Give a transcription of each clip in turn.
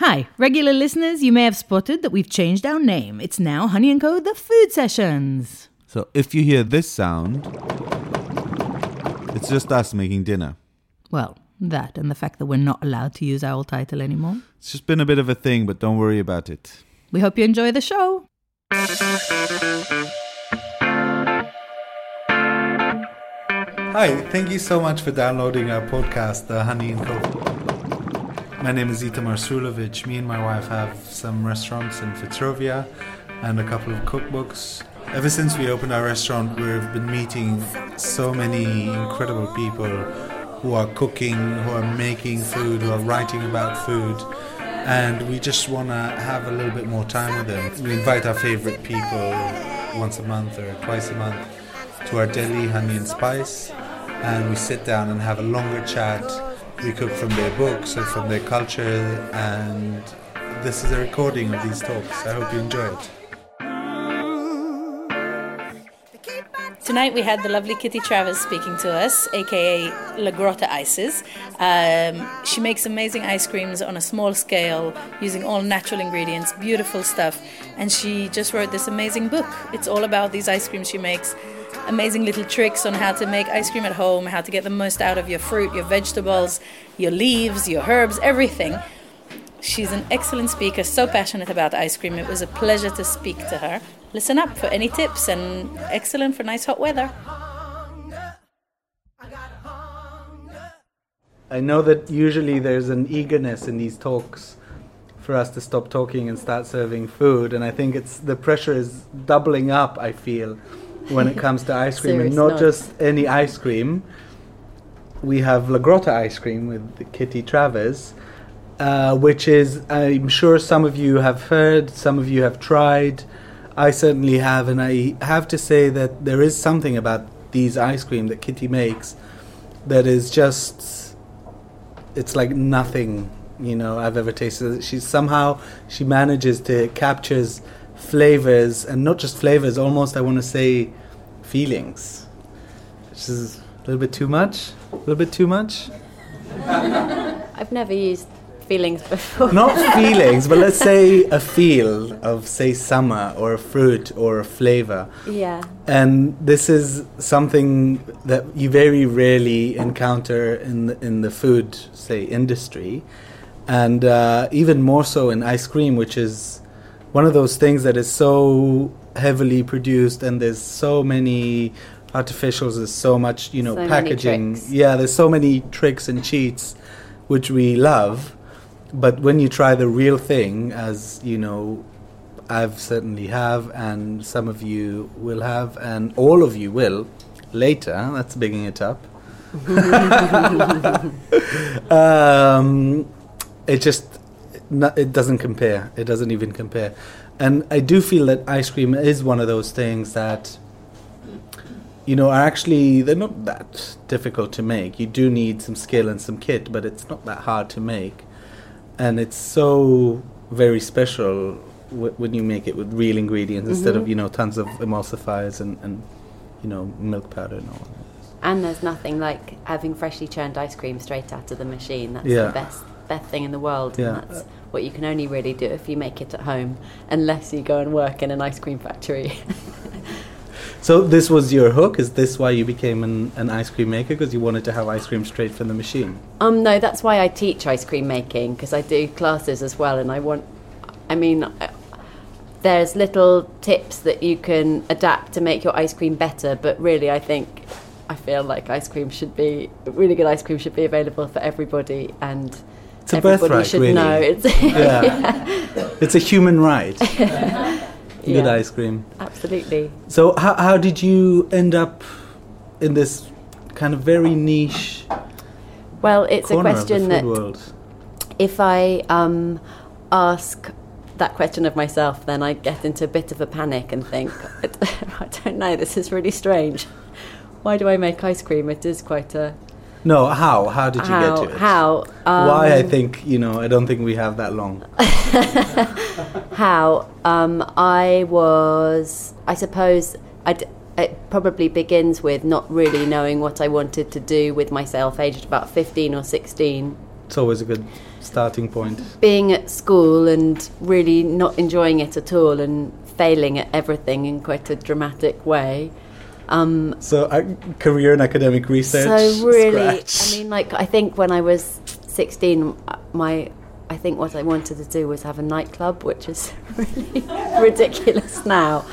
Hi, regular listeners, you may have spotted that we've changed our name. It's now Honey and Co. The Food Sessions. So if you hear this sound, it's just us making dinner. Well, that and the fact that we're not allowed to use our old title anymore. It's just been a bit of a thing, but don't worry about it. We hope you enjoy the show. Hi, thank you so much for downloading our podcast, The Honey and Co. My name is Itamar Srulovich. Me and my wife have some restaurants in Fitzrovia and a couple of cookbooks. Ever since we opened our restaurant, we've been meeting so many incredible people who are cooking, who are making food, who are writing about food. And we just want to have a little bit more time with them. We invite our favorite people once a month or twice a month to our deli, Honey and Spice, and we sit down and have a longer chat. We cook from their books and from their culture, and this is a recording of these talks. I hope you enjoy it. Tonight we had the lovely Kitty Travers speaking to us, aka La Grotta Ices. Um, she makes amazing ice creams on a small scale using all natural ingredients, beautiful stuff. And she just wrote this amazing book. It's all about these ice creams she makes, amazing little tricks on how to make ice cream at home, how to get the most out of your fruit, your vegetables, your leaves, your herbs, everything. She's an excellent speaker, so passionate about ice cream. It was a pleasure to speak to her. Listen up for any tips and excellent for nice hot weather. I know that usually there's an eagerness in these talks for us to stop talking and start serving food, and I think it's the pressure is doubling up. I feel when it comes to ice cream, and not just any ice cream. We have La Grotta ice cream with Kitty Travers, uh, which is I'm sure some of you have heard, some of you have tried. I certainly have, and I have to say that there is something about these ice cream that Kitty makes that is just it's like nothing you know I've ever tasted. She somehow she manages to captures flavors and not just flavors, almost I want to say feelings. Which is a little bit too much. A little bit too much. I've never used feelings before. Not feelings, but let's say a feel of say summer or a fruit or a flavor. yeah. And this is something that you very rarely encounter in the, in the food, say, industry, and uh, even more so in ice cream, which is one of those things that is so heavily produced, and there's so many artificials, there's so much, you know, So packaging. Yeah, there's so many tricks and cheats, which we love. But when you try the real thing, as you know, I've certainly have, and some of you will have, and all of you will later. That's bigging it up. um, it just it doesn't compare. It doesn't even compare. And I do feel that ice cream is one of those things that you know are actually they're not that difficult to make. You do need some skill and some kit, but it's not that hard to make. And it's so very special w- when you make it with real ingredients mm-hmm. instead of you know tons of emulsifiers and, and you know milk powder and all. And there's nothing like having freshly churned ice cream straight out of the machine. That's Yeah. the best best thing in the world. Yeah. And that's what you can only really do if you make it at home, unless you go and work in an ice cream factory. So this was your hook. Is this why you became an, an ice cream maker? Because you wanted to have ice cream straight from the machine. Um, no, that's why I teach ice cream making because I do classes as well, and I want. I mean, I- there's little tips that you can adapt to make your ice cream better, but really, I think I feel like ice cream should be really good. Ice cream should be available for everybody, and It's a birthright, should really. know it's Yeah. It's a human right. Good Yeah. ice cream. absolutely. So how how did you end up in this kind of very niche Well, it's a corner of the question that world? if I um, ask that question of myself, then I get into a bit of a panic and think, I don't know, this is really strange. Why do I make ice cream? It is quite a No, how? How did you how get to it? how um, Why I think you know I don't think we have that long. how um, I was. I suppose I'd, it probably begins with not really knowing what I wanted to do with myself, aged about fifteen or sixteen. It's always a good starting point. being at school and really not enjoying it at all and failing at everything in quite a dramatic way. Um, So uh, career and academic research. so really, scratch. I mean, like I think when I was sixteen, my I think what I wanted to do was have a nightclub, which is really ridiculous now.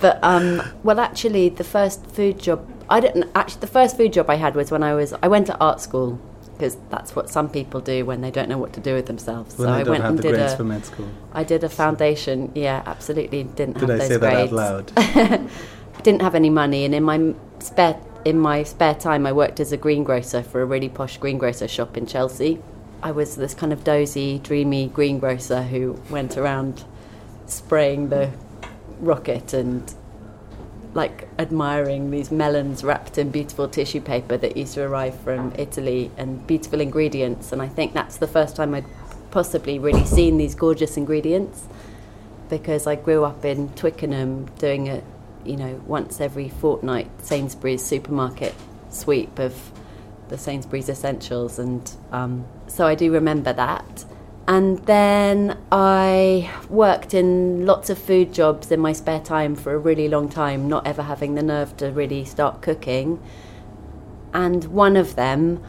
But um, well, actually, the first food job I didn't actually the first food job I had was when I was I went to art school because that's what some people do when they don't know what to do with themselves. when so I I went and did grades a for med school. I did a foundation. Yeah, absolutely didn't Did have I those say that grades. out loud? Didn't have any money, and in my spare in my spare time, I worked as a greengrocer for a really posh greengrocer shop in Chelsea. I was this kind of dozy, dreamy greengrocer who went around spraying the rocket and like admiring these melons wrapped in beautiful tissue paper that used to arrive from Italy and beautiful ingredients. And I think that's the first time I'd possibly really seen these gorgeous ingredients because I grew up in Twickenham doing a, you know, once every fortnight Sainsbury's supermarket sweep of the Sainsbury's essentials, and um, so I do remember that. And then I worked in lots of food jobs in my spare time for a really long time, not ever having the nerve to really start cooking. And one of them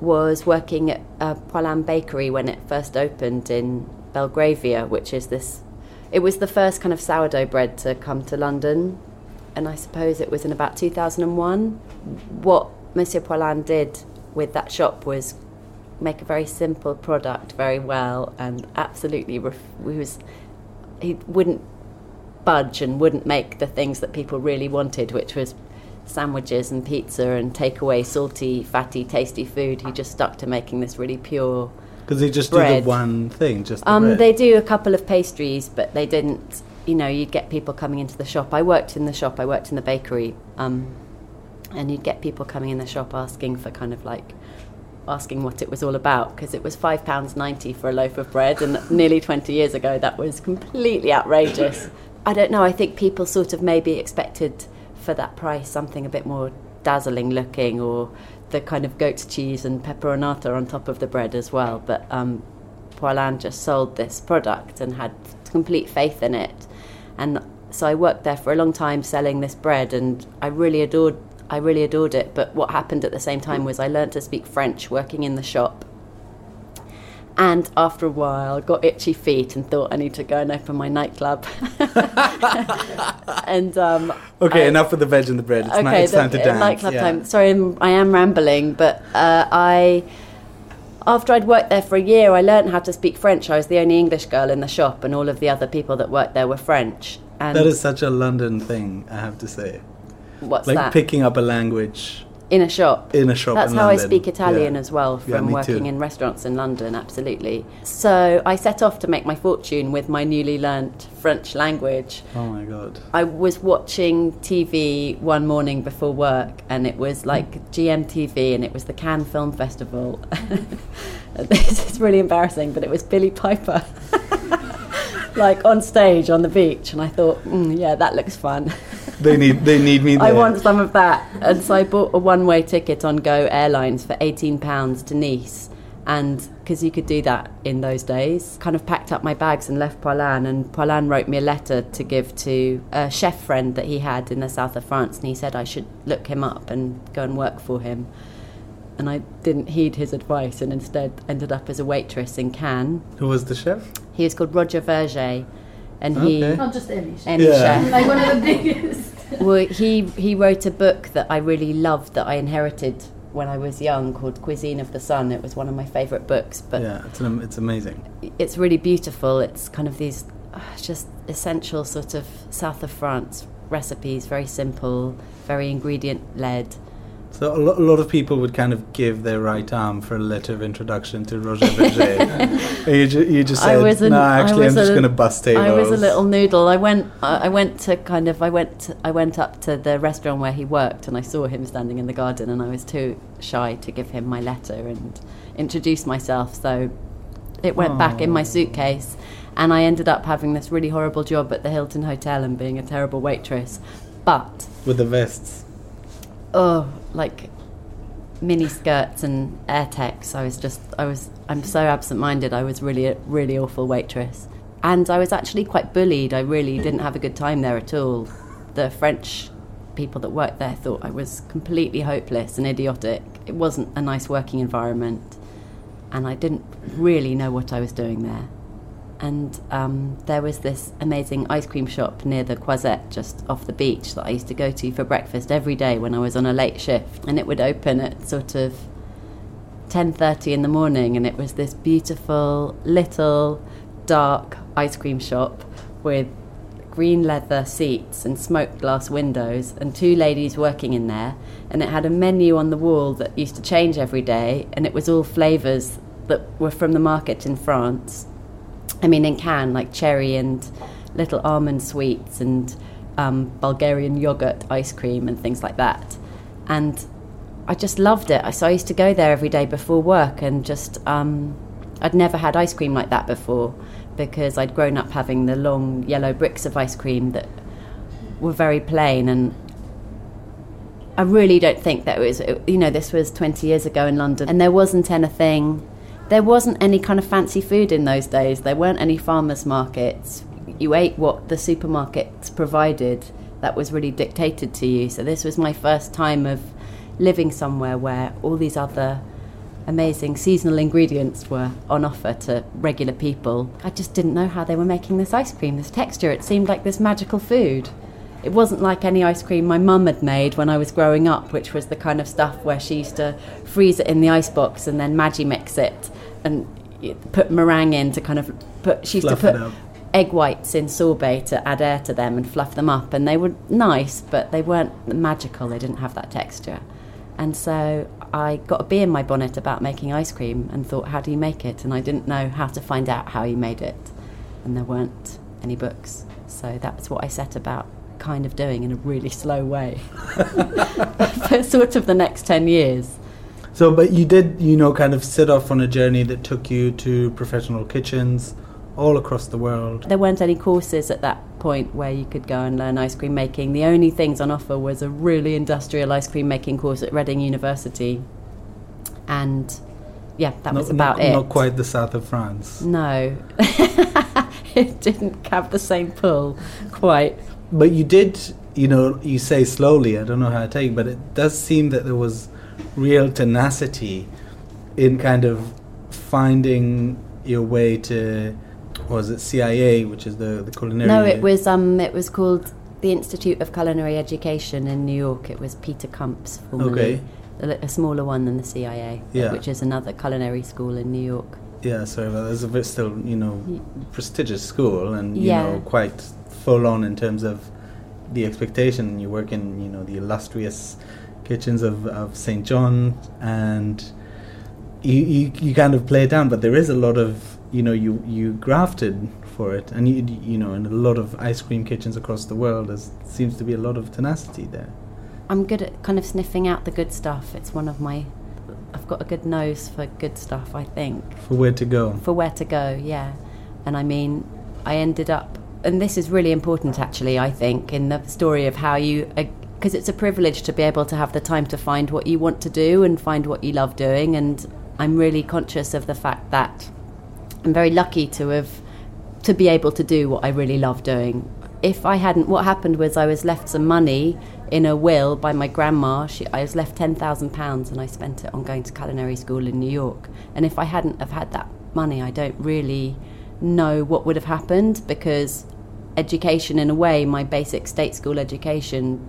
was working at uh, Poilâne Bakery when it first opened in Belgravia, which is this. It was the first kind of sourdough bread to come to London, and I suppose it was in about 2001. What Monsieur Poilâne did with that shop was make a very simple product very well, and absolutely, ref- he was he wouldn't budge and wouldn't make the things that people really wanted, which was sandwiches and pizza and takeaway salty, fatty, tasty food. He just stuck to making this really pure. Because they just do the one thing, just the Um, bread. they do a couple of pastries, but they didn't. You know, you'd get people coming into the shop. I worked in the shop. I worked in the bakery, um, and you'd get people coming in the shop asking for kind of like asking what it was all about because it was five pounds ninety for a loaf of bread, and nearly twenty years ago that was completely outrageous. I don't know. I think people sort of maybe expected for that price something a bit more dazzling looking, or the kind of goat's cheese and pepperonata on top of the bread as well. But um, Poilâne just sold this product and had complete faith in it. And so I worked there for a long time selling this bread, and I really adored. I really adored it. But what happened at the same time was I learnt to speak French working in the shop. And after a while, got itchy feet and thought I need to go and open my nightclub. and um, okay, I- enough with the veg and the bread. It's, okay, ni- it's the- time to uh, dance. Nightclub yeah. time. Sorry, I'm, I am rambling, but uh, I, after I'd worked there for a year, I learned how to speak French. I was the only English girl in the shop, and all of the other people that worked there were French. And That is such a London thing, I have to say. what's like that? picking up a language in a shop. in a shop. That's how I speak Italian Yeah. as well from me working too. in restaurants in London, absolutely. So I set off to make my fortune with my newly learnt French language. Oh my god. I was watching TV one morning before work, and it was like GMTV, and it was the Cannes Film Festival. this is really embarrassing, but it was Billie Piper, like on stage on the beach, and I thought, mm, yeah, that looks fun. They need they need me there. I want some of that, and so I bought a one-way ticket on Go Airlines for eighteen pounds to Nice, And because you could do that in those days, kind of packed up my bags and left Poilâne. And Poilâne wrote me a letter to give to a chef friend that he had in the south of France. And he said I should look him up and go and work for him. And I didn't heed his advice and instead ended up as a waitress in Cannes. Who was the chef? He was called Roger Vergé. And he. Not just any chef. Yeah. Like one of the biggest. Well, he he wrote a book that I really loved that I inherited when I was young called Cuisine of the Sun. It was one of my favourite books, but yeah, it's an, it's amazing. it's really beautiful. It's kind of these uh, just essential sort of south of France recipes, very simple, very ingredient led. So a, lo- a lot of people would kind of give their right arm for a letter of introduction to Roger Vergé. You, ju- you just I said, was a- no, actually, I'm just going to bust tables. I was a little noodle. I went. I I went to kind of. I went. I went up to the restaurant where he worked, and I saw him standing in the garden, and I was too shy to give him my letter and introduce myself. So it went back in my suitcase, and I ended up having this really horrible job at the Hilton Hotel and being a terrible waitress. But With the vests. oh, like mini skirts and AirTechs. I was just, I was, I'm so absent-minded. I was really, a really awful waitress, and I was actually quite bullied. I really didn't have a good time there at all. The French people that worked there thought I was completely hopeless and idiotic. It wasn't a nice working environment, and I didn't really know what I was doing there. And um, there was this amazing ice cream shop near the Croisette, just off the beach, that I used to go to for breakfast every day when I was on a late shift. And it would open at sort of 10:30 in the morning, and it was this beautiful little dark ice cream shop with green leather seats and smoked glass windows, and two ladies working in there. And it had a menu on the wall that used to change every day, and it was all flavours that were from the market in France. I mean, in Cannes, like cherry and little almond sweets and um, Bulgarian yogurt ice cream and things like that. And I just loved it. So I used to go there every day before work and just, um, I'd never had ice cream like that before because I'd grown up having the long yellow bricks of ice cream that were very plain and I really don't think that it was, you know, this was 20 years ago in London and there wasn't anything, there wasn't any kind of fancy food in those days. There weren't any farmers markets. You ate what the supermarkets provided that was really dictated to you. So this was my first time of living somewhere where all these other amazing seasonal ingredients were on offer to regular people. I just didn't know how they were making this ice cream, this texture. It seemed like this magical food. It wasn't like any ice cream my mum had made when I was growing up, which was the kind of stuff where she used to freeze it in the icebox and then Magimix it and put meringue in to kind of put. She used Fluff to put egg whites in sorbet to add air to them and fluff them up, and they were nice, but they weren't magical. They didn't have that texture. And so I got a bee in my bonnet about making ice cream and thought, how do you make it? And I didn't know how to find out how you made it. And there weren't any books. So that's what I set about kind of doing in a really slow way for sort of the next 10 years. So, but you did, you know, kind of set off on a journey that took you to professional kitchens all across the world. There weren't any courses at that point where you could go and learn ice cream making. The only things on offer was a really industrial ice cream making course at Reading University. And yeah, that was about not, it. Not quite the south of France. No. it didn't have the same pull quite. But you did, you know, you say slowly, I don't know how to take but it does seem that there was real tenacity in kind of finding your way to, was it CIA, which is the, the culinary. No, it was um it was called the Institute of Culinary Education in New York. It was Peter Kump's formerly. Okay. A, a smaller one than the CIA, Yeah. which is another culinary school in New York. Yeah, sorry about that. It's a bit still, you know, prestigious school and, you Yeah. know, quite full on in terms of the expectation. You work in, you know, the illustrious kitchens of, of St. John and you, you, you kind of play it down, but there is a lot of, you know, you, you grafted for it. And, you, you know, in a lot of ice cream kitchens across the world, there seems to be a lot of tenacity there. I'm good at kind of sniffing out the good stuff. It's one of my. I've got a good nose for good stuff, I think. For where to go. For where to go, yeah. And I mean, I ended up. And this is really important, actually, I think, in the story of how you. Uh, Because it's a privilege to be able to have the time to find what you want to do and find what you love doing. And I'm really conscious of the fact that I'm very lucky to have to be able to do what I really love doing. If I hadn't, what happened was I was left some money in a will by my grandma. She, I was left ten thousand pounds, and I spent it on going to culinary school in New York. And if I hadn't have had that money, I don't really know what would have happened because education, in a way, my basic state school education,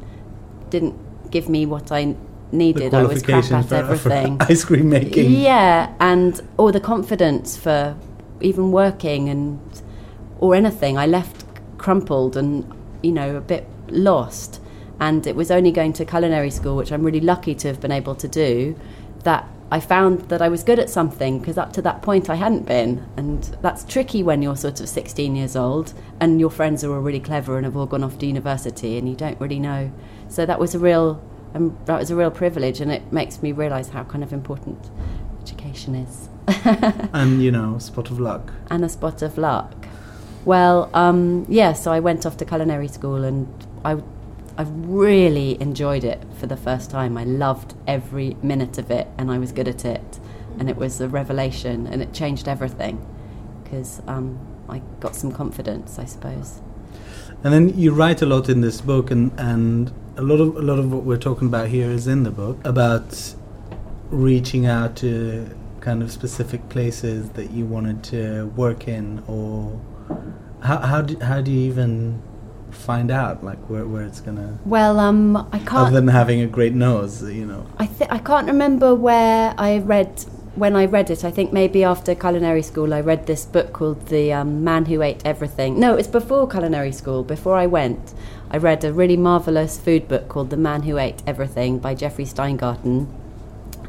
didn't give me what I needed. I was crap at for, everything. For ice cream making. Yeah, and all the confidence for even working and or anything. I left crumpled and you know a bit lost. And it was only going to culinary school, which I'm really lucky to have been able to do, that I found that I was good at something because up to that point I hadn't been. And that's tricky when you're sort of 16 years old and your friends are all really clever and have all gone off to university and you don't really know. So that was a real um, that was a real privilege and it makes me realize how kind of important education is. and you know, a spot of luck. And a spot of luck. Well, um, yeah, so I went off to culinary school and I, I really enjoyed it for the first time. I loved every minute of it and I was good at it. And it was a revelation and it changed everything because um, I got some confidence, I suppose. And then you write a lot in this book, and, and a lot of a lot of what we're talking about here is in the book about reaching out to kind of specific places that you wanted to work in, or how how do, how do you even find out like where, where it's gonna well um i can't other than having a great nose you know i th- i can't remember where i read when I read it, I think maybe after culinary school, I read this book called The um, Man Who Ate Everything. No, it's before culinary school, before I went. I read a really marvelous food book called The Man Who Ate Everything by Jeffrey Steingarten.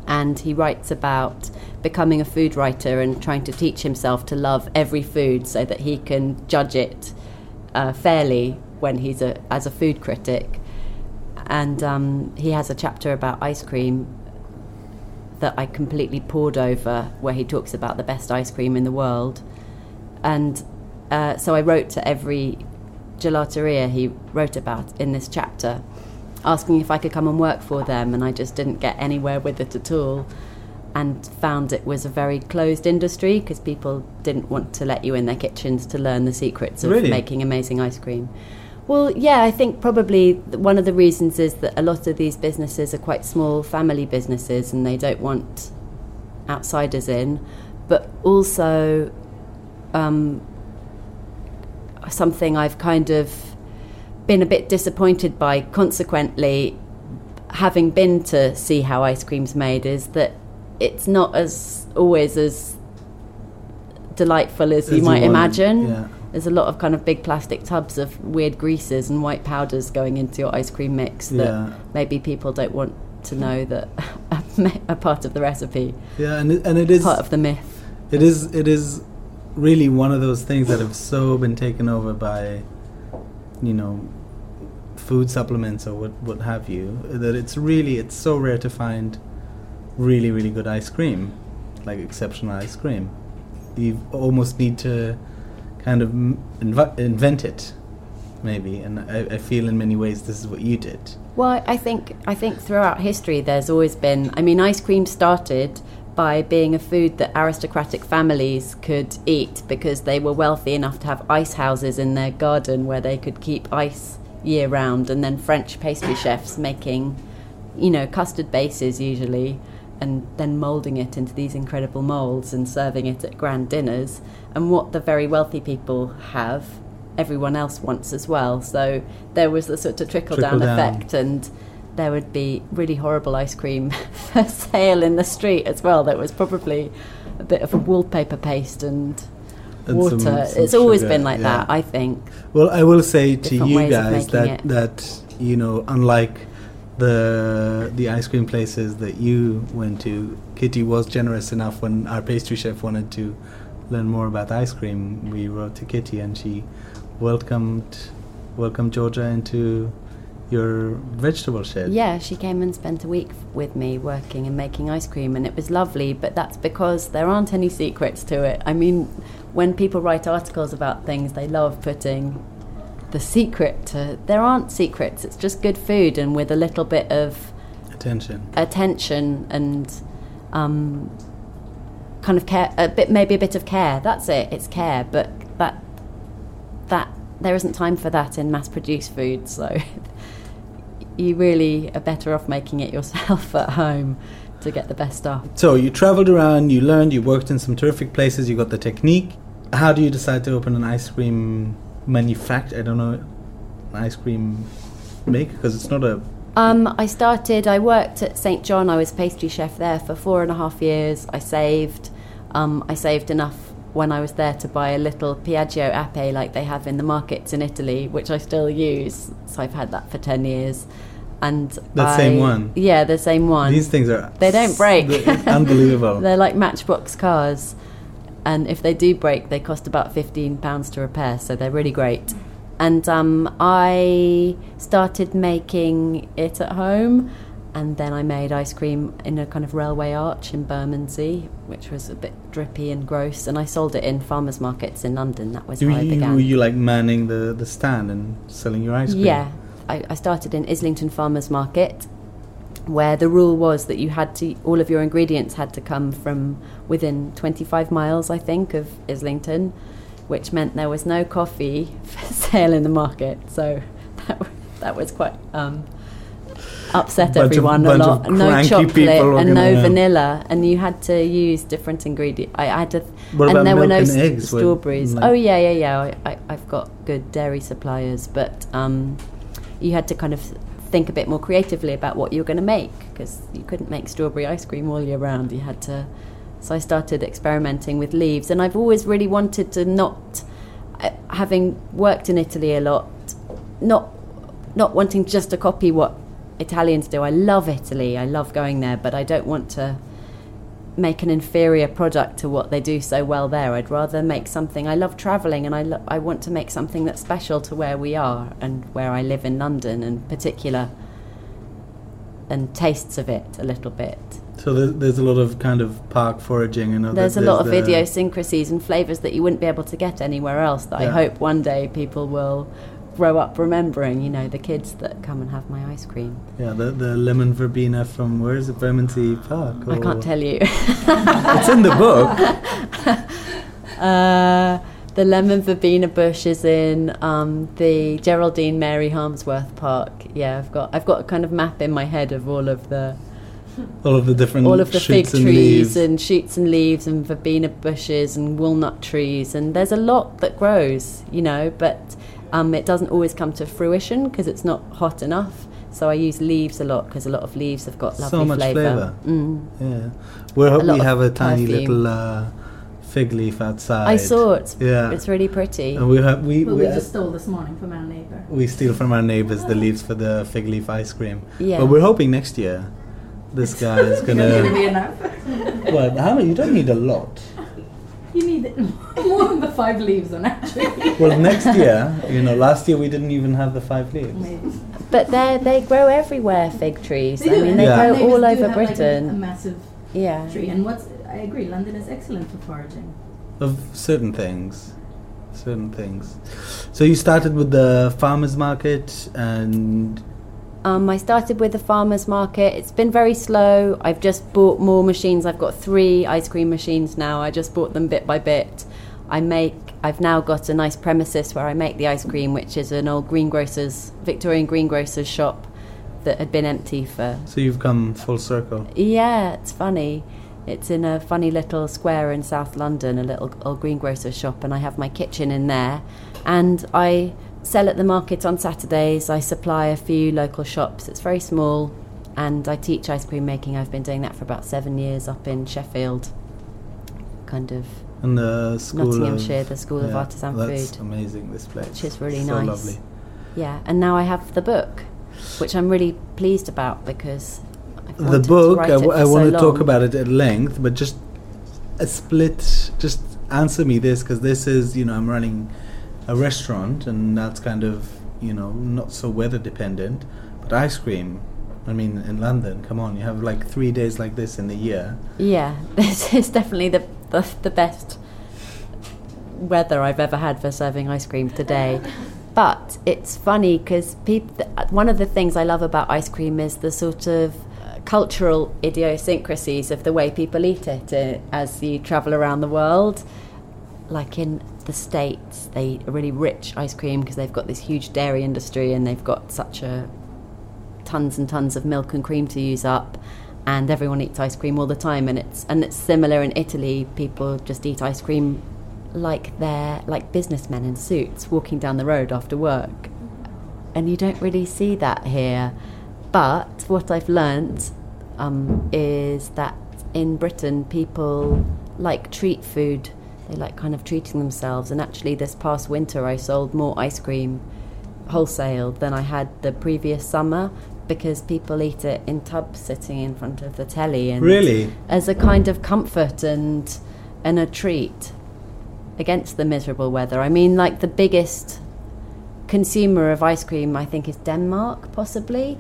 And he writes about becoming a food writer and trying to teach himself to love every food so that he can judge it uh, fairly when he's a, as a food critic. And um, he has a chapter about ice cream that I completely poured over, where he talks about the best ice cream in the world. And uh, so I wrote to every gelateria he wrote about in this chapter, asking if I could come and work for them, and I just didn't get anywhere with it at all. And found it was a very closed industry because people didn't want to let you in their kitchens to learn the secrets of really? making amazing ice cream. Well, yeah, I think probably one of the reasons is that a lot of these businesses are quite small family businesses and they don't want outsiders in, but also um, something I've kind of been a bit disappointed by, consequently, having been to see how ice cream's made, is that it's not as always as delightful as, as you might imagine. Yeah there's a lot of kind of big plastic tubs of weird greases and white powders going into your ice cream mix that yeah. maybe people don't want to know that are part of the recipe. Yeah, and it, and it is part of the myth. It is it is really one of those things that have so been taken over by, you know, food supplements or what what have you that it's really it's so rare to find really really good ice cream, like exceptional ice cream. You almost need to kind of inv- invent it, maybe. And I, I, feel in many ways this is what you did. Well, I think I think throughout history there's always been. I mean, ice cream started by being a food that aristocratic families could eat because they were wealthy enough to have ice houses in their garden where they could keep ice year round, and then French pastry chefs making, you know, custard bases usually and then moulding it into these incredible moulds and serving it at grand dinners. And what the very wealthy people have, everyone else wants as well. So there was the sort of trickle, trickle down, down, effect, and there would be really horrible ice cream for sale in the street as well. That was probably a bit of a wallpaper paste and. and water. some, some it's always sugar, been like yeah. that, I think. Well, I will say to you guys that it. that you know, unlike the the ice cream places that you went to, Kitty was generous enough when our pastry chef wanted to learn more about ice cream. We wrote to Kitty, and she welcomed welcomed Georgia into your vegetable shed. Yeah, she came and spent a week with me working and making ice cream, and it was lovely. But that's because there aren't any secrets to it. I mean, when people write articles about things, they love putting the secret to. There aren't secrets. It's just good food, and with a little bit of Attention. attention and um, kind of care, a bit maybe a bit of care. That's it. It's care, but that that there isn't time for that in mass-produced food. So you really are better off making it yourself at home to get the best stuff. So you traveled around, you learned, you worked in some terrific places, you got the technique. How do you decide to open an ice cream manufacturer? I don't know, ice cream maker because it's not a. Um, I started. I worked at St John. I was pastry chef there for four and a half years. I saved. Um, I saved enough when I was there to buy a little Piaggio Ape like they have in the markets in Italy, which I still use. So I've had that for ten years. And the I- same one. Yeah, the same one. These things are. They don't break. they're unbelievable. They're like matchbox cars, and if they do break, they cost about fifteen pounds to repair. So they're really great. And um, I started making it at home, and then I made ice cream in a kind of railway arch in Bermondsey, which was a bit drippy and gross. And I sold it in farmers markets in London. That was You, how I began. were you like manning the, the stand and selling your ice cream? Yeah, I, I started in Islington Farmers Market, where the rule was that you had to all of your ingredients had to come from within 25 miles, I think, of Islington, which meant there was no coffee for sale in the market. So that w- that was quite. Um, upset Bunch of- everyone a of lot no chocolate and no around. vanilla and you had to use different ingredients i I had to What and there were no and eggs? What- strawberries oh yeah yeah yeah I, I, i've got good dairy suppliers but um, you had to kind of think a bit more creatively about what you're going to make because you couldn't make strawberry ice cream all year round you had to so i started experimenting with leaves and i've always really wanted to not uh, having worked in italy a lot not not wanting just to copy what Italians do. I love Italy. I love going there, but I don't want to make an inferior product to what they do so well there. I'd rather make something. I love traveling, and I lo- I want to make something that's special to where we are and where I live in London, in particular, and tastes of it a little bit. So there's, there's a lot of kind of park foraging and other. There's a lot of the- idiosyncrasies and flavours that you wouldn't be able to get anywhere else. That I hope one day people will grow up remembering. You know, the kids that come and have my ice cream. Yeah, the, the lemon verbena from where is it? Bermondsey Park. I can't tell you. It's in the book. Uh, the lemon verbena bush is in um, the Geraldine Mary Harmsworth Park. Yeah, I've got I've got a kind of map in my head of all of the All of the different all of the fig shoots and trees leaves. and shoots and leaves and verbena bushes and walnut trees and there's a lot that grows, you know, but um, it doesn't always come to fruition because it's not hot enough. So I use leaves a lot because a lot of leaves have got lovely so much flavour. flavor. Mm. Yeah, we hope we have a tiny perfume. little uh, fig leaf outside. I saw it. Yeah, It's really pretty. and we have we Well, we, we just stole this morning from our neighbour. we steal from our neighbors the leaves for the fig leaf ice cream. Yeah. But we're hoping next year this guy is gonna gonna. be enough. well, how many? You don't need a lot. You need more than the five leaves on actually. Well, next year, you know, last year we didn't even have the five leaves. Maybe. But they they grow everywhere, fig trees. They I do, mean, and they Yeah. grow neighbours all do over have, like, a- Britain. a massive yeah. tree. And what's I agree, London is excellent for foraging. Of certain things, certain things. So you started with the farmers market, and Um, I started with the farmers market. It's been very slow. I've just bought more machines. I've got three ice cream machines now. I just bought them bit by bit. I make. I've now got a nice premises where I make the ice cream, which is an old greengrocer's Victorian greengrocer's shop that had been empty for so you've come full circle. Yeah, it's funny. It's in a funny little square in South London, a little old greengrocer's shop, and I have my kitchen in there. And I sell at the market on Saturdays. I supply a few local shops. It's very small, and I teach ice cream making. I've been doing that for about seven years up in Sheffield, kind of And the school Nottinghamshire, of, the School of Artisan that's Food. amazing. This place, Which is really so nice. lovely. Yeah, and now I have the book, which I'm really pleased about because The book, I, it for I so want to talk about it at length, but just a split. Just answer me this, because this is, you know, I'm running a restaurant, and that's kind of, you know, not so weather dependent. But ice cream, I mean, in London, come on, you have like three days like this in the year. Yeah, this is definitely the, the the best weather I've ever had for serving ice cream today. But it's funny because peop- one of the things I love about ice cream is the sort of uh, cultural idiosyncrasies of the way people eat it uh, as you travel around the world. Like in the States, they eat a really rich ice cream because they've got this huge dairy industry and they've got such a tons and tons of milk and cream to use up and everyone eats ice cream all the time and it's and it's similar in Italy people just eat ice cream like they're like businessmen in suits walking down the road after work. And you don't really see that here. But what I've learnt um, is that in Britain people like treat food they like kind of treating themselves and actually this past winter I sold more ice cream wholesale than I had the previous summer because people eat it in tubs sitting in front of the telly and Really? as a kind of comfort and and a treat against the miserable weather. I mean like the biggest consumer of ice cream I think is Denmark possibly.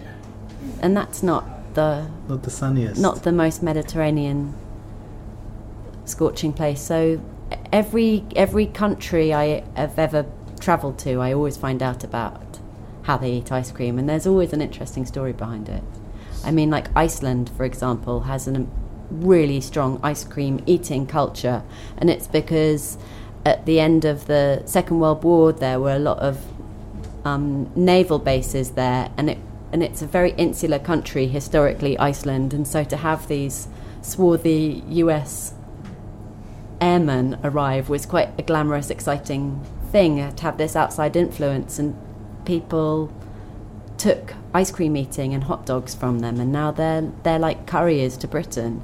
And that's not the Not the sunniest. not the most Mediterranean scorching place. So every every country I have ever travelled to, I always find out about how they eat ice cream, and there's always an interesting story behind it. I mean, like Iceland, for example, has a really strong ice cream eating culture, and it's because at the end of the Second World War there were a lot of um, naval bases there, and it and it's a very insular country historically, Iceland, and so to have these swarthy U.S. airmen arrive was quite a glamorous, exciting thing uh, to have this outside influence, and people took ice cream eating and hot dogs from them, and now they're they're like couriers to Britain,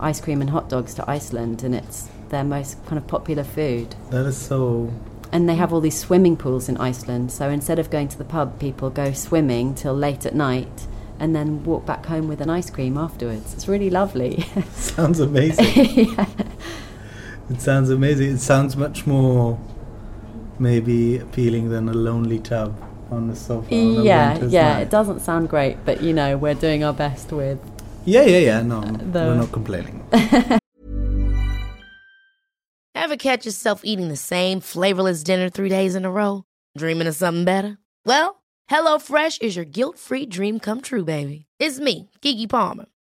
ice cream and hot dogs to Iceland, and it's their most kind of popular food That is so. and they have all these swimming pools in Iceland. So instead of going to the pub, people go swimming till late at night and then walk back home with an ice cream afterwards. It's really lovely. Sounds amazing. It sounds amazing. It sounds much more maybe appealing than a lonely tub on the sofa. On a yeah, winter's yeah. night. It doesn't sound great, but you know, we're doing our best with. Yeah, yeah, yeah. No, the- we're not complaining. Ever catch yourself eating the same flavorless dinner three days in a row? Dreaming of something better? Well, HelloFresh is your guilt-free dream come true, baby. It's me, Keke Palmer.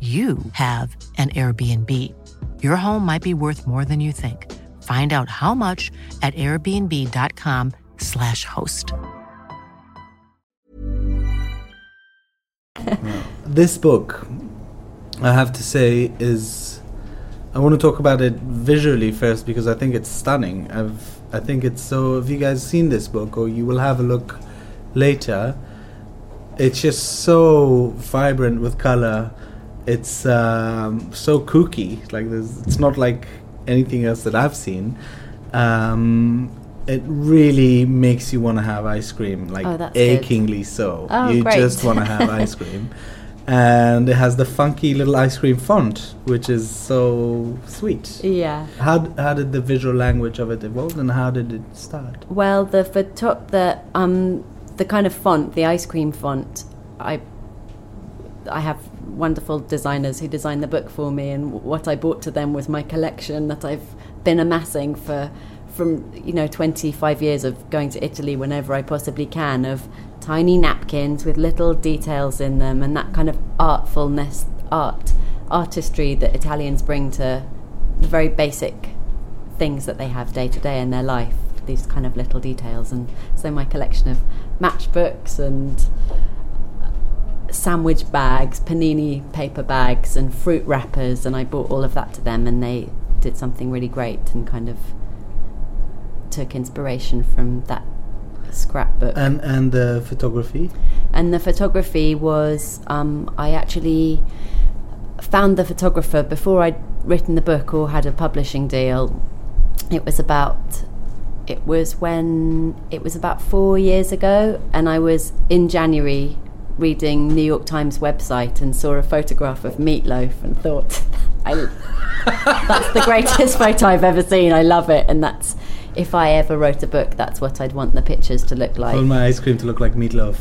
you have an Airbnb. Your home might be worth more than you think. Find out how much at airbnb.com/slash host. this book, I have to say, is. I want to talk about it visually first because I think it's stunning. I've, I think it's so. Have you guys seen this book, or you will have a look later? It's just so vibrant with color. It's um, so kooky. Like there's, it's not like anything else that I've seen. Um, it really makes you want to have ice cream, like Oh, that's good. achingly so. Oh, you great. just want to have ice cream. And it has the funky little ice cream font, which is so sweet. Yeah. How, d- how did the visual language of it evolve and how did it start? Well, the photo- the um the kind of font, the ice cream font, I I have wonderful designers who designed the book for me, and what I brought to them was my collection that I've been amassing for from you know 25 years of going to Italy whenever I possibly can of tiny napkins with little details in them and that kind of artfulness art artistry that Italians bring to the very basic things that they have day to day in their life these kind of little details. And so my collection of matchbooks and sandwich bags, panini paper bags, and fruit wrappers, and I bought all of that to them, and they did something really great and kind of took inspiration from that scrapbook. And and the photography. And the photography was um, I actually found the photographer before I'd written the book or had a publishing deal. It was about it was when it was about four years ago, and I was in January reading New York Times website and saw a photograph of Meatloaf and thought, that's the greatest photo I've ever seen. I love it, and that's if I ever wrote a book, that's what I'd want the pictures to look like. I want my ice cream to look like meatloaf.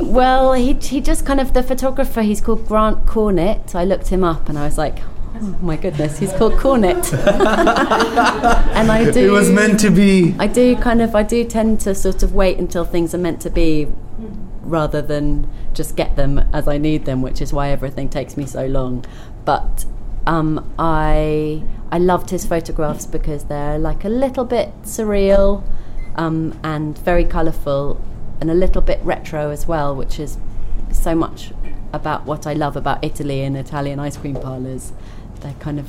Well, he he just kind of the photographer. He's called Grant Cornett. I looked him up, and I was like, oh my goodness, he's called Cornett. and I do. It was meant to be. I do kind of. I do tend to sort of wait until things are meant to be, rather than just get them as I need them, which is why everything takes me so long. But um, I I loved his photographs because they're like a little bit surreal um, and very colourful and a little bit retro as well, which is so much about what I love about Italy and Italian ice cream parlours. They're kind of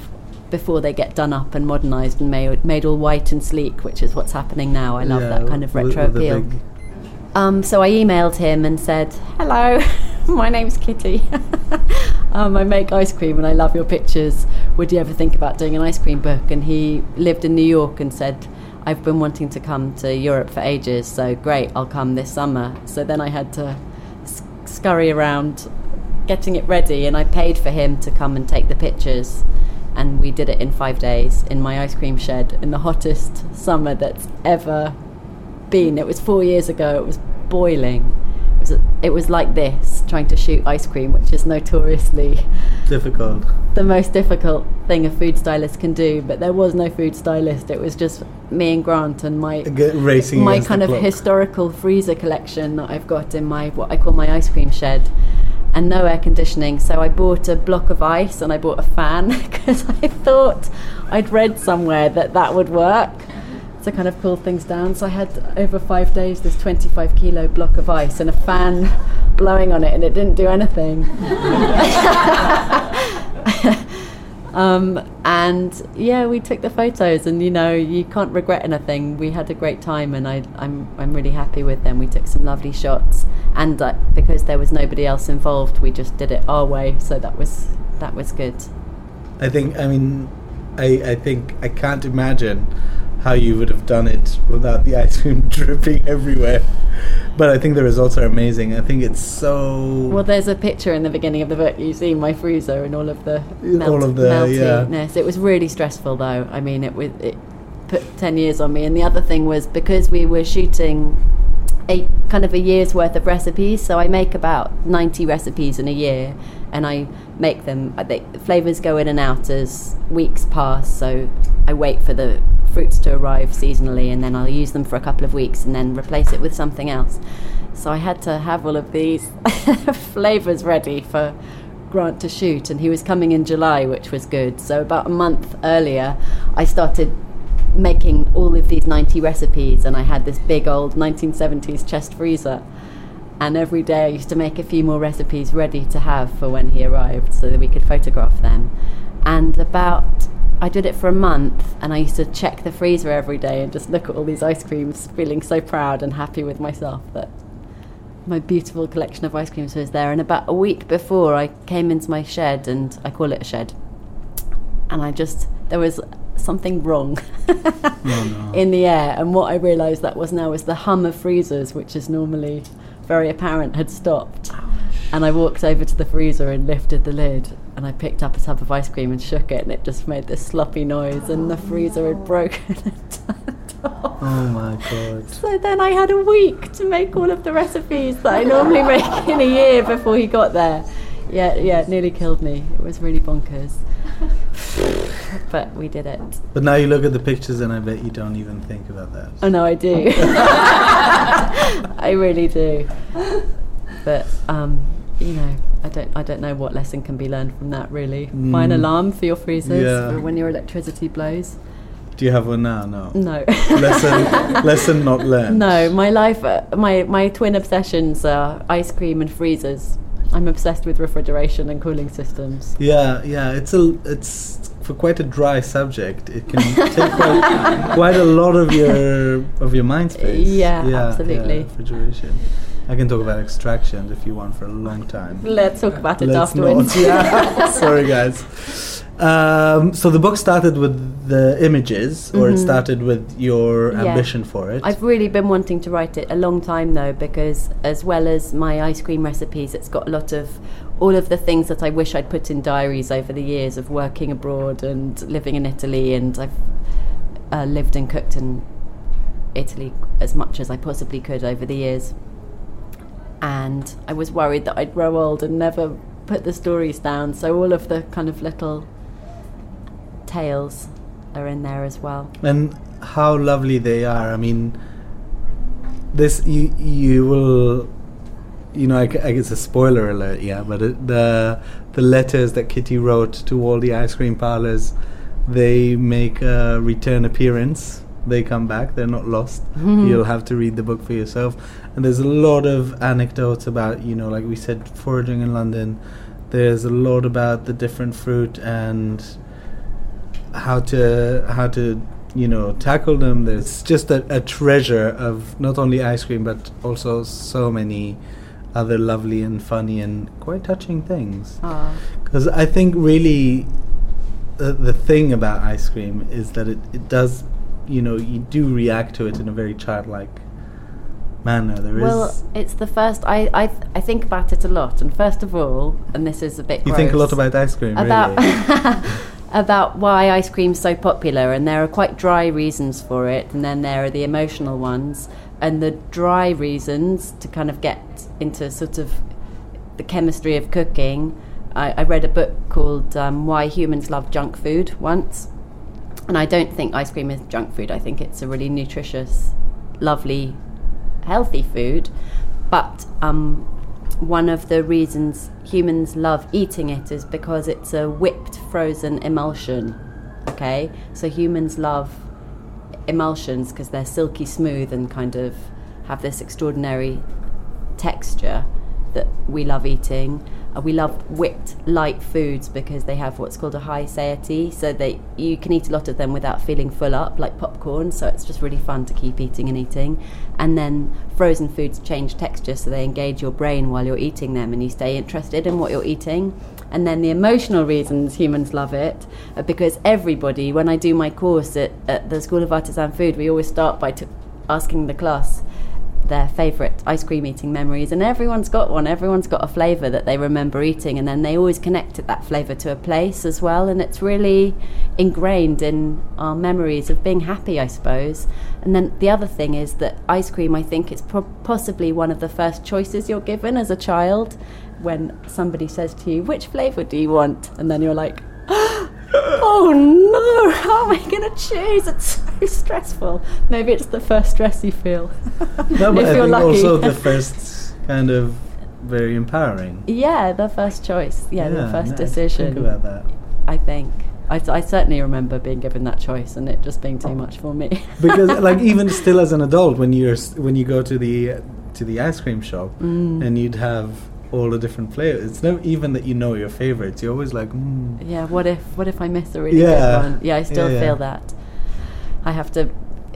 before they get done up and modernised and made, made all white and sleek, which is what's happening now. I love Yeah, that kind of retro the appeal. big- Um, so I emailed him and said, "Hello, my name's Kitty. um, I make ice cream and I love your pictures. Would you ever think about doing an ice cream book?" And he lived in New York and said, "I've been wanting to come to Europe for ages, so great, I'll come this summer." So then I had to s- scurry around getting it ready, and I paid for him to come and take the pictures. And we did it in five days in my ice cream shed in the hottest summer that's ever been. It was four years ago. It was boiling. It was, it was like this, trying to shoot ice cream, which is notoriously Difficult. the most difficult thing a food stylist can do. But there was no food stylist. It was just me and Grant and my Get racing my kind of clock. historical freezer collection that I've got in my what I call my ice cream shed. And no air conditioning, so I bought a block of ice and I bought a fan because I thought I'd read somewhere that that would work to kind of cool things down. So I had over five days this 25 kilo block of ice and a fan blowing on it, and it didn't do anything. um, and yeah, we took the photos, and you know, you can't regret anything. We had a great time, and I, I'm I'm really happy with them. We took some lovely shots, and uh, because there was nobody else involved, we just did it our way. So that was that was good. I think. I mean, I I think I can't imagine how you would have done it without the ice cream dripping everywhere. But I think the results are amazing. I think it's so. Well, there's a picture in the beginning of the book. You see my freezer and all of the melt, All of the- yeah. It was really stressful, though. I mean, it was it put ten years on me. And the other thing was because we were shooting a kind of a year's worth of recipes. So I make about ninety recipes in a year, and I make them. Uh, I think flavors go in and out as weeks pass. So I wait for the fruits to arrive seasonally, and then I'll use them for a couple of weeks, and then replace it with something else. So I had to have all of these flavors ready for Grant to shoot, and he was coming in July, which was good. So about a month earlier, I started making all of these 90 recipes, and I had this big old 1970s chest freezer. And every day I used to make a few more recipes ready to have for when he arrived so that we could photograph them. And about, I did it for a month, and I used to check the freezer every day and just look at all these ice creams, feeling so proud and happy with myself that my beautiful collection of ice creams was there. And about a week before, I came into my shed, and I call it a shed. And I just, there was something wrong oh, in the air. And what I realised that was now was the hum of freezers, which is normally very apparent, had stopped. And I walked over to the freezer and lifted the lid, and I picked up a tub of ice cream and shook it, and it just made this sloppy noise, and the freezer had broken and turned off. Oh my god. So then I had a week to make all of the recipes that I normally make in a year before he got there. Yeah, yeah, it nearly killed me. It was really bonkers. but we did it. But now you look at the pictures and I bet you don't even think about that. Oh no, I do. I really do. But um, you know, I don't I don't know what lesson can be learned from that really. Buy an Mm. alarm for your freezers Yeah. for when your electricity blows. Do you have one now? No. No. lesson, lesson not learned. No, my life, uh, my my twin obsessions are ice cream and freezers. I'm obsessed with refrigeration and cooling systems. Yeah, yeah. It's a it's for quite a dry subject. It can take quite, quite a lot of your of your mind space. Yeah, yeah absolutely. refrigeration. I can talk about extraction if you want for a long time. Let's talk about it Let's afterwards. Yeah. Sorry, guys. Um, so the book started with the images, or it Mhm. started with your Yeah. ambition for it. I've really been wanting to write it a long time though, because as well as my ice cream recipes, it's got a lot of all of the things that I wish I'd put in diaries over the years of working abroad and living in Italy, and I've uh, lived and cooked in Italy as much as I possibly could over the years. And I was worried that I'd grow old and never put the stories down, so all of the kind of little tales are in there as well. and how lovely they are. I mean, this you you will, you know, I, I guess a spoiler alert, yeah. But it, the the letters that Kitty wrote to all the ice cream parlors, they make a return appearance. They come back. They're not lost. You'll have to read the book for yourself. And there's a lot of anecdotes about, you know, like we said, foraging in London. There's a lot about the different fruit and how to how to you know tackle them. There's just a, a treasure of not only ice cream but also so many other lovely and funny and quite touching things. Because I think really the, the thing about ice cream is that it, it does, you know, you do react to it in a very childlike manner. There is. Well, it's the first. I, I I think about it a lot, and first of all, and this is a bit. you think a lot about ice cream, about really. about why ice cream's so popular, and there are quite dry reasons for it, and then there are the emotional ones, and the dry reasons to kind of get into sort of the chemistry of cooking. I, I read a book called um, Why Humans Love Junk Food once, and I don't think ice cream is junk food. I think it's a really nutritious, lovely, healthy food. But um, one of the reasons humans love eating it is because it's a whipped frozen emulsion. Okay, so humans love emulsions because they're silky smooth and kind of have this extraordinary texture that we love eating. We love whipped light foods because they have what's called a high satiety, so that you can eat a lot of them without feeling full up, like popcorn. So it's just really fun to keep eating and eating. And then frozen foods change texture, so they engage your brain while you're eating them, and you stay interested in what you're eating. And then the emotional reasons humans love it because everybody, when I do my course at, at the School of Artisan Food, we always start by t- asking the class their favourite ice cream eating memories, and everyone's got one. Everyone's got a flavour that they remember eating, and then they always connect that flavour to a place as well. And it's really ingrained in our memories of being happy, I suppose. And then the other thing is that ice cream, I think, is pro- possibly one of the first choices you're given as a child when somebody says to you, Which flavour do you want? And then you're like, oh, Oh no, how am I going to choose? It's so stressful. Maybe it's the first stress you feel. no, but if I you're lucky. also the first kind of very empowering. yeah, the first choice. Yeah, the first no, decision. Think about that. I think. I, I certainly remember being given that choice and it just being too much for me. because like even still as an adult when you're when you go to the to the ice cream shop Mm. and you'd have all the different flavors it's never even that you know your favorites you're always like mm. yeah, what if what if I miss a really Yeah. good one? Yeah, I still Yeah, yeah. feel that. I have to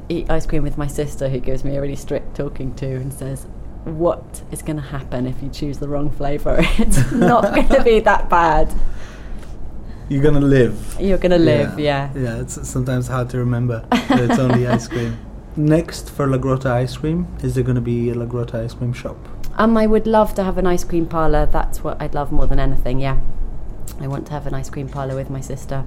eat ice cream with my sister who gives me a really strict talking to and says, What is going to happen if you choose the wrong flavour? it's not going to be that bad. you're gonna live You're going to live, yeah. yeah it's sometimes hard to remember that it's only ice cream next for La Grotta ice cream is there gonna be a La Grotta ice cream shop Um, I would love to have an ice cream parlour. That's what I'd love more than anything. Yeah, I want to have an ice cream parlour with my sister,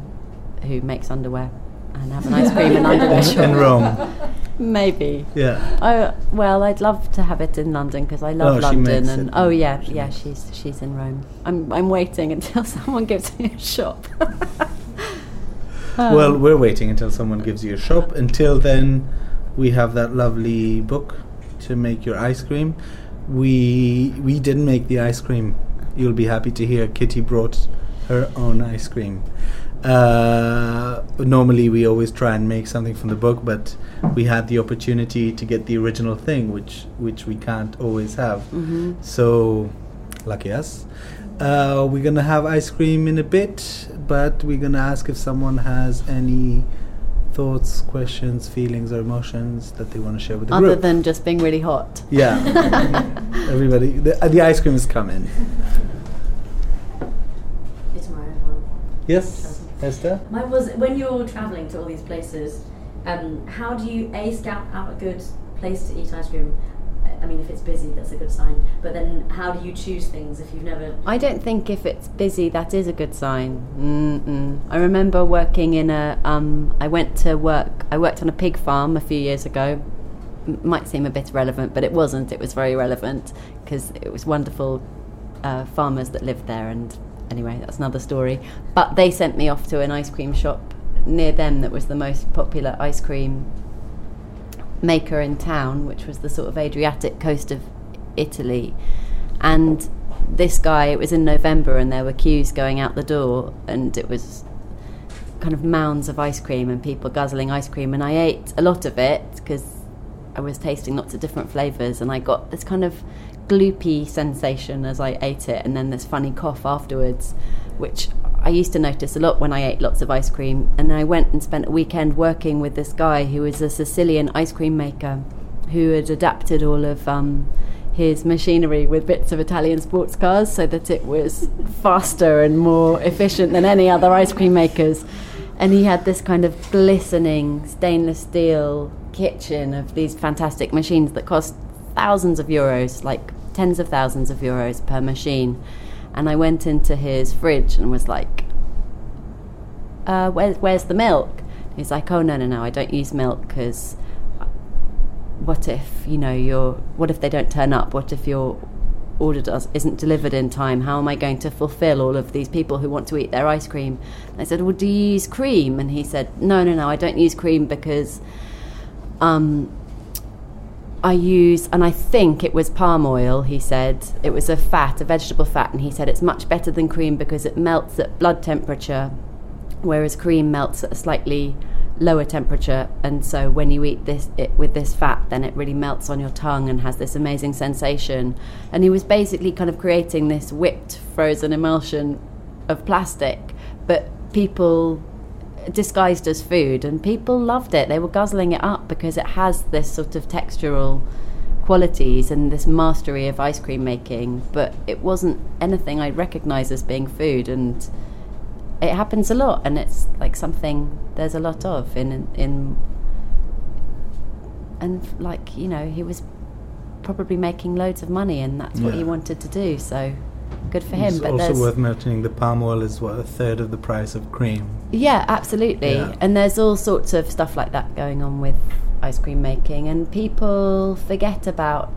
who makes underwear, and have an ice cream and underwear shop in Rome Maybe. yeah Oh well, I'd love to have it in London because I love Oh, she London. makes And it. oh yeah, She yeah, she's she's in Rome. I'm I'm waiting until someone gives me a shop. Well, we're waiting until someone gives you a shop. Until then, we have that lovely book to make your ice cream. We we didn't make the ice cream. You'll be happy to hear Kitty brought her own ice cream. Uh, normally, we always try and make something from the book, but we had the opportunity to get the original thing, which which we can't always have. hmm So, lucky us. Uh, we're gonna have ice cream in a bit, but we're gonna ask if someone has any thoughts, questions, feelings, or emotions that they want to share with the Other group. than just being really hot. yeah, everybody, the, uh, the ice cream is coming. It's my one. Yes, Esther. Mine was when you're travelling to all these places. Um, how do you a scout out a good place to eat ice cream? I mean, if it's busy, that's a good sign. But then, how do you choose things if you've never? I don't think if it's busy, that is a good sign. Mm-mm. I remember working in a. Um, I went to work. I worked on a pig farm a few years ago. M- might seem a bit irrelevant, but it wasn't. It was very relevant because it was wonderful uh, farmers that lived there. And anyway, that's another story. But they sent me off to an ice cream shop near them that was the most popular ice cream maker in town, which was the sort of Adriatic coast of Italy. And this guy, it was in November, and there were queues going out the door, and it was kind of mounds of ice cream and people guzzling ice cream. And I ate a lot of it because I was tasting lots of different flavours, and I got this kind of gloopy sensation as I ate it, and then this funny cough afterwards, which I used to notice a lot when I ate lots of ice cream. And I went and spent a weekend working with this guy who was a Sicilian ice cream maker who had adapted all of um, his machinery with bits of Italian sports cars so that it was faster and more efficient than any other ice cream makers. And he had this kind of glistening stainless steel kitchen of these fantastic machines that cost thousands of euros, like tens of thousands of euros per machine. And I went into his fridge and was like, uh, where's, where's the milk? He's like, oh, no, no, no, I don't use milk because what if, you know, you're, what if they don't turn up? What if your order does, isn't delivered in time? How am I going to fulfill all of these people who want to eat their ice cream? And I said, well, do you use cream? And he said, no, no, no, I don't use cream because um, I use, and I think it was palm oil, he said. It was a fat, a vegetable fat, and he said it's much better than cream because it melts at blood temperature, whereas cream melts at a slightly lower temperature. And so when you eat this it, with this fat, then it really melts on your tongue and has this amazing sensation. And he was basically kind of creating this whipped frozen emulsion of plastic, but people disguised as food, and people loved it. They were guzzling it up because it has this sort of textural qualities and this mastery of ice cream making, but it wasn't anything I'd recognize as being food. And it happens a lot, and it's like something there's a lot of in in. And like you know, he was probably making loads of money, and that's what he wanted to do. So good for him. It's but also worth mentioning the palm oil is what a third of the price of cream. yeah, absolutely. Yeah. And there's all sorts of stuff like that going on with ice cream making, and people forget about.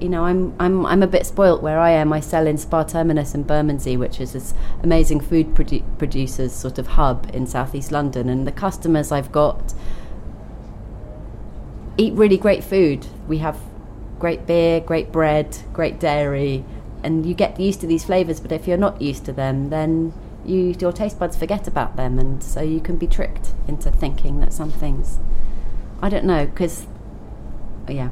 You know, I'm I'm I'm a bit spoilt where I am. I sell in Spa Terminus in Bermondsey, which is this amazing food produ- producers sort of hub in southeast London, and the customers I've got eat really great food. We have great beer, great bread, great dairy, and you get used to these flavors. But if you're not used to them, then you your taste buds forget about them, and so you can be tricked into thinking that some things. I don't know, because yeah.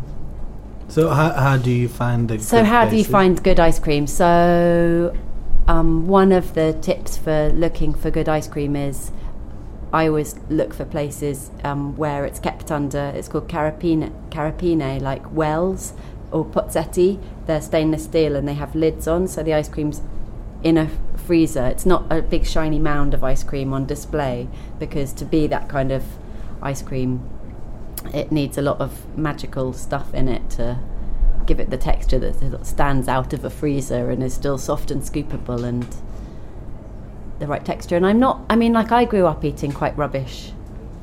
So how, how do you find So good how do you find good ice cream? So um, one of the tips for looking for good ice cream is I always look for places um, where it's kept under. It's called carapine, carapine, like wells or pozzetti. They're stainless steel and they have lids on, so the ice cream's in a freezer. It's not a big shiny mound of ice cream on display because to be that kind of ice cream, it needs a lot of magical stuff in it to give it the texture that stands out of a freezer and is still soft and scoopable and the right texture. And I'm not, I mean, like I grew up eating quite rubbish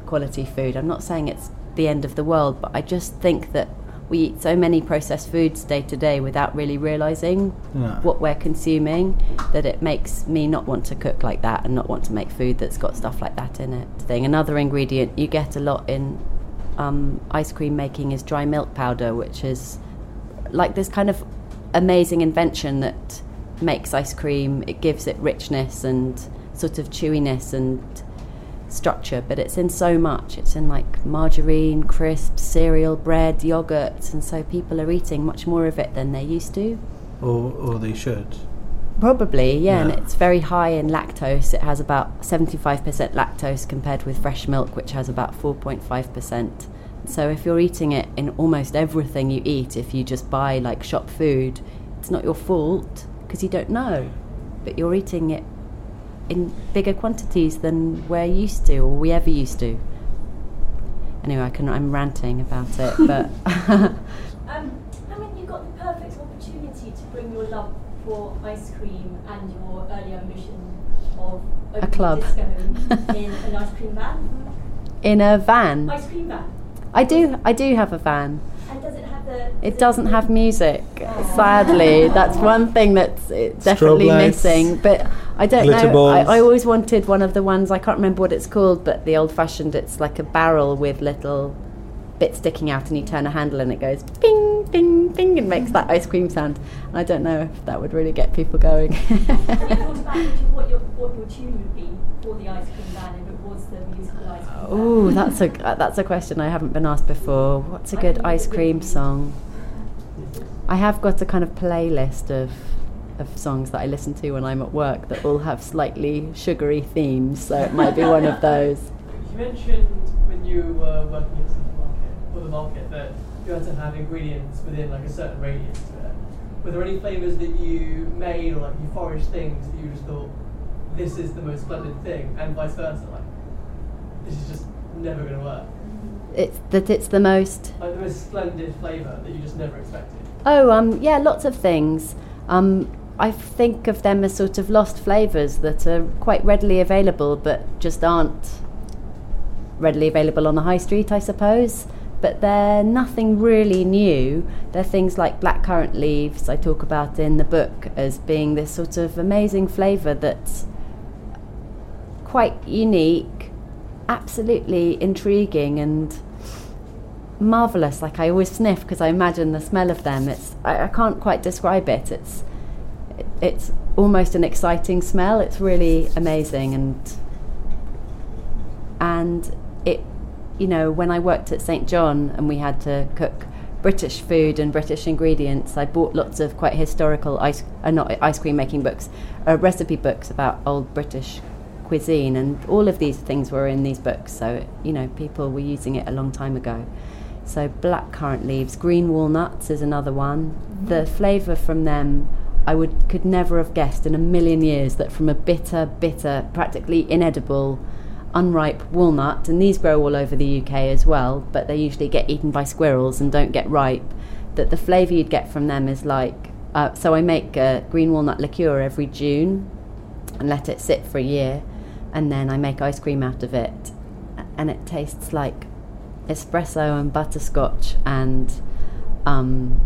quality food. I'm not saying it's the end of the world, but I just think that we eat so many processed foods day to day without really realizing Yeah. what we're consuming that it makes me not want to cook like that and not want to make food that's got stuff like that in it. Thing another ingredient you get a lot in um, ice cream making is dry milk powder, which is like this kind of amazing invention that makes ice cream. It gives it richness and sort of chewiness and structure, but it's in so much. It's in like margarine, crisps, cereal, bread, yogurts, and so people are eating much more of it than they used to. Or, or they should. Probably, yeah, and it's very high in lactose. It has about 75% lactose compared with fresh milk, which has about 4.5%. So if you're eating it in almost everything you eat, if you just buy like shop food, it's not your fault because you don't know. But you're eating it in bigger quantities than we're used to or we ever used to. Anyway, I can, I'm ranting about it, but Um, I mean, you got the perfect opportunity to bring your love for ice cream and your early ambition of a club. disco in an ice cream van. in a van, Ice cream van. I do, I do have a van. And does it have the? It doesn't have music, sadly. That's one thing that's definitely lights, missing. But I don't know. I, I always wanted one of the ones. I can't remember what it's called, but the old-fashioned. It's like a barrel with little bits sticking out, and you turn a handle, and it goes ping, ping, ping, and makes that ice cream sound. And I don't know if that would really get people going. Have you thought about what your what your tune would be for the ice cream van if it was the musical ice cream van? Oh, that's a uh, that's a question I haven't been asked before. What's a good ice cream song? I have got a kind of playlist of of songs that I listen to when I'm at work that all have slightly sugary themes, so it might be one of those. You mentioned when you were working at the supermarket or the market that you had to have ingredients within like a certain radius to it. Were there any flavours that you made or like you foraged things that you just thought this is the most splendid thing, and vice versa? Like this is just never going to work. It's that it's the most Like the most splendid flavour that you just never expected. Oh, um, yeah, lots of things. Um, I think of them as sort of lost flavours that are quite readily available, but just aren't readily available on the high street, I suppose. But they're nothing really new. They're things like blackcurrant leaves, I talk about in the book as being this sort of amazing flavour that's quite unique, absolutely intriguing, and marvelous. Like I always sniff because I imagine the smell of them. It's I, I can't quite describe it. It's it, it's almost an exciting smell. It's really amazing and and it you know when I worked at St John and we had to cook British food and British ingredients, I bought lots of quite historical ice uh, not ice cream making books, uh, recipe books about old British cuisine and all of these things were in these books so you know people were using it a long time ago. So black currant leaves green walnuts is another one. The flavor from them i would could never have guessed in a million years that from a bitter bitter practically inedible unripe walnut and these grow all over the uk as well but they usually get eaten by squirrels and don't get ripe that the flavor you'd get from them is like uh, so i make uh, green walnut liqueur every june and let it sit for a year and then I make ice cream out of it and it tastes like espresso and butterscotch and um,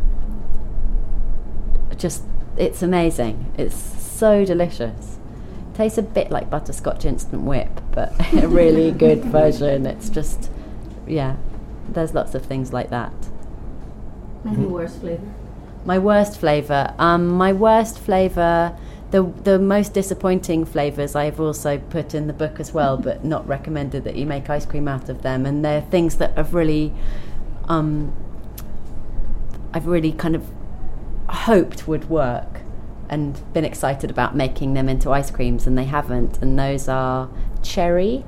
just it's amazing it's so delicious tastes a bit like butterscotch instant whip but a really good version it's just yeah there's lots of things like that And your worst flavour? my worst flavour. Um, my worst flavour. The the most disappointing flavours I've also put in the book as well, but not recommended that you make ice cream out of them. And they're things that have really, um, I've really kind of hoped would work, and been excited about making them into ice creams, and they haven't. And those are cherry,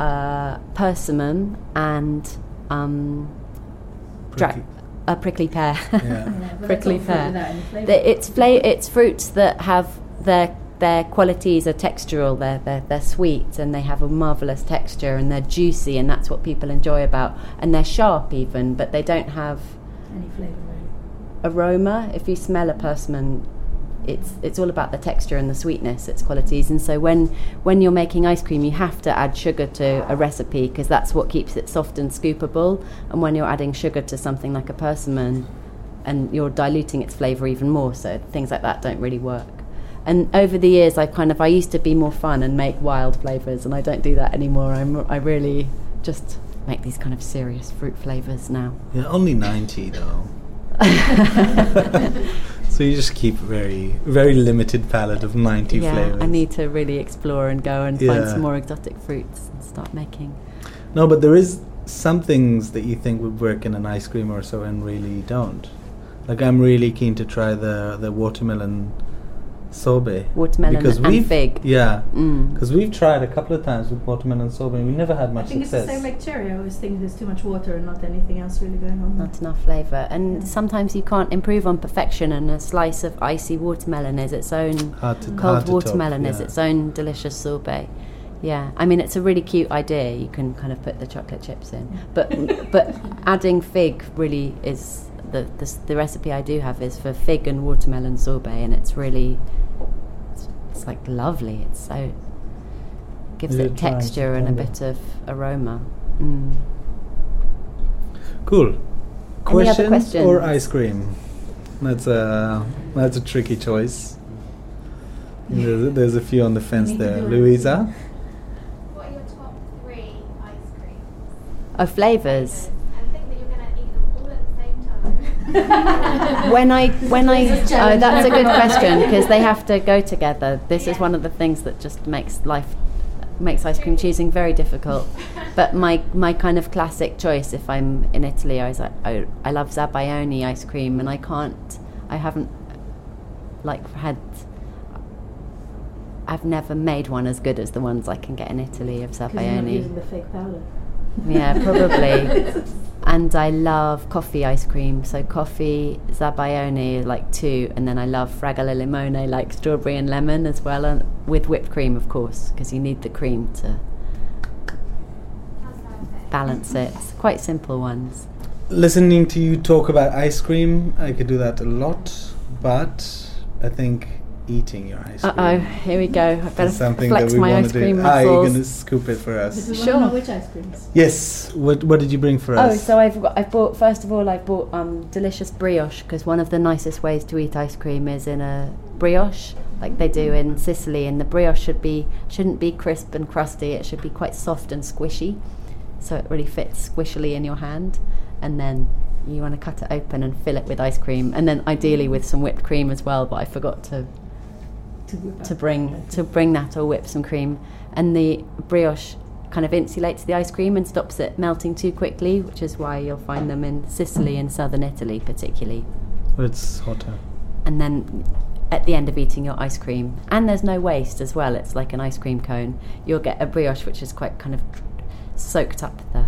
uh, persimmon, and um, a prickly pear. Yeah. but prickly that's fruit pear. without any flavour. The- it's fla- it's fruits that have their their qualities are textural. They're, they're they're sweet and they have a marvelous texture and they're juicy and that's what people enjoy about. And they're sharp even, but they don't have Any flavour, really. aroma. If you smell a persimmon, it's it's all about the texture and the sweetness, its qualities. And so when when you're making ice cream, you have to add sugar to a recipe because that's what keeps it soft and scoopable. And when you're adding sugar to something like a persimmon, and you're diluting its flavour even more, so things like that don't really work. And over the years, I kind of I used to be more fun and make wild flavours, and I don't do that anymore. I'm I really just make these kind of serious fruit flavours now. Yeah, only 90 though. so you just keep very very limited palette of 90 yeah, flavors. I need to really explore and go and find some more exotic fruits and start making. No, but there is some things that you think would work in an ice cream or so and really don't. Like I'm really keen to try the the watermelon sorbet. Watermelon because and we've, fig. Yeah, Mm. because we've tried a couple of times with watermelon and sorbet and we never had much I much think it's success. the same like cherry. I always think there's too much water and not anything else really going on. Not enough flavour. And sometimes you can't improve on perfection, and a slice of icy watermelon is its own. Hard to- cold hard to top, watermelon is its own delicious sorbet. Yeah, I mean it's a really cute idea. You can kind of put the chocolate chips in, but but adding fig really is the, the the recipe I do have is for fig and watermelon sorbet, and it's really it's, it's like lovely. It's so gives You it it texture and a bit of aroma. Mm. Cool. Any Questions, other questions? or ice cream? That's a that's a tricky choice. There's a, there's a few on the fence there. Louisa, What are your top three ice creams? Oh, flavors. When I when I oh, that's a good question because they have to go together. This is one of the things that just makes life makes ice cream choosing very difficult. But my my kind of classic choice if I'm in Italy, I was like, I, I love Zabaione ice cream, and I can't, I haven't like had. I've never made one as good as the ones I can get in Italy of Because you're not using the fake powder. Yeah, probably. and I love coffee ice cream. So coffee, Zabaione, like two, and then I love Fragole Limone, like strawberry and lemon as well, and with whipped cream, of course, because you need the cream to balance it. It's quite simple ones. listening to you talk about ice cream, I could do that a lot, but I think eating your ice Uh cream. oh, here we go. I better is something flex that we my ice cream do. Ah, you're gonna scoop it for us. This Sure. one which ice creams. Yes. What What did you bring for us? Oh, so I've got, I've bought first of all I've bought um, delicious brioche because one of the nicest ways to eat ice cream is in a brioche like they do in Sicily, and the brioche should be shouldn't be crisp and crusty. It should be quite soft and squishy, so it really fits squishily in your hand. And then you want to cut it open and fill it with ice cream, and then ideally with some whipped cream as well. But I forgot to to bring to bring that or whip some cream, and the brioche kind of insulates the ice cream and stops it melting too quickly, which is why you'll find them in Sicily and southern Italy particularly. It's hotter. And then at the end of eating your ice cream, and there's no waste as well. It's like an ice cream cone. You'll get a brioche which is quite kind of soaked up the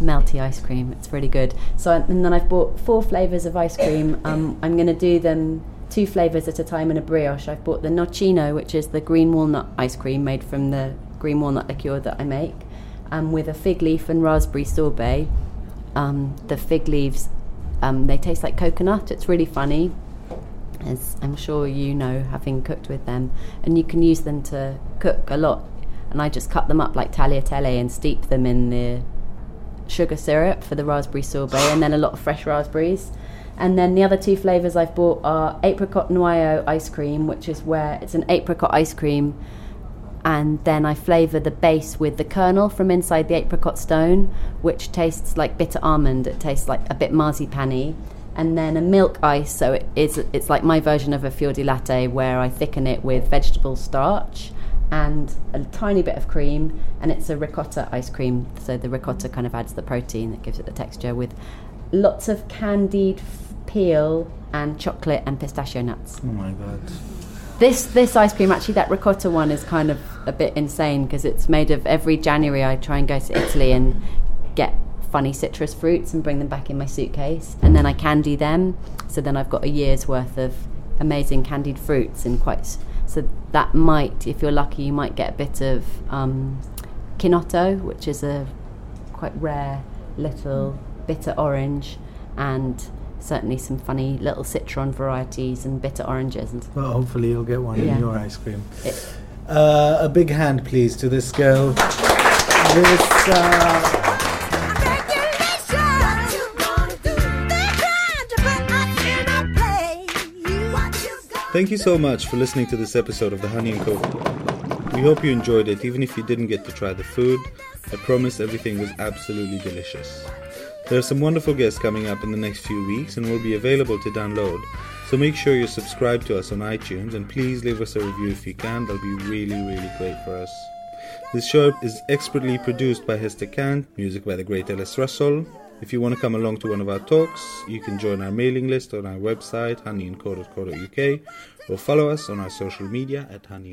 melty ice cream. It's really good. So and then I've bought four flavors of ice cream. Um, I'm going to do them two flavors at a time in a brioche. I've bought the nocino, which is the green walnut ice cream made from the green walnut liqueur that I make, um, with a fig leaf and raspberry sorbet. Um, the fig leaves, um, they taste like coconut. It's really funny, as I'm sure you know, having cooked with them, and you can use them to cook a lot. And I just cut them up like tagliatelle and steep them in the sugar syrup for the raspberry sorbet, and then a lot of fresh raspberries. And then the other two flavors I've bought are apricot noyau ice cream, which is where it's an apricot ice cream, and then I flavour the base with the kernel from inside the apricot stone, which tastes like bitter almond. It tastes like a bit marzipan and then a milk ice. So it is it's like my version of a fior di latte, where I thicken it with vegetable starch and a tiny bit of cream, and it's a ricotta ice cream. So the ricotta kind of adds the protein that gives it the texture with lots of candied peel and chocolate and pistachio nuts. Oh my god. This this ice cream actually that ricotta one is kind of a bit insane because it's made of every January I try and go to Italy and get funny citrus fruits and bring them back in my suitcase and then I candy them so then I've got a year's worth of amazing candied fruits and quite so that might if you're lucky you might get a bit of um, chinotto which is a quite rare little bitter orange and certainly some funny little citron varieties and bitter oranges. And Well, hopefully you'll get one Yeah. in your ice cream. Uh, a big hand, please, to this girl. This. Uh, Thank you so much for listening to this episode of the Honey and Co. We hope you enjoyed it, even if you didn't get to try the food. I promise everything was absolutely delicious. There are some wonderful guests coming up in the next few weeks and will be available to download. So make sure you subscribe to us on iTunes and please leave us a review if you can. That'll be really, really great for us. This show is expertly produced by Hester Kant, music by the great Ellis Russell. If you want to come along to one of our talks, you can join our mailing list on our website, honeyandco.co.uk, or follow us on our social media at Honey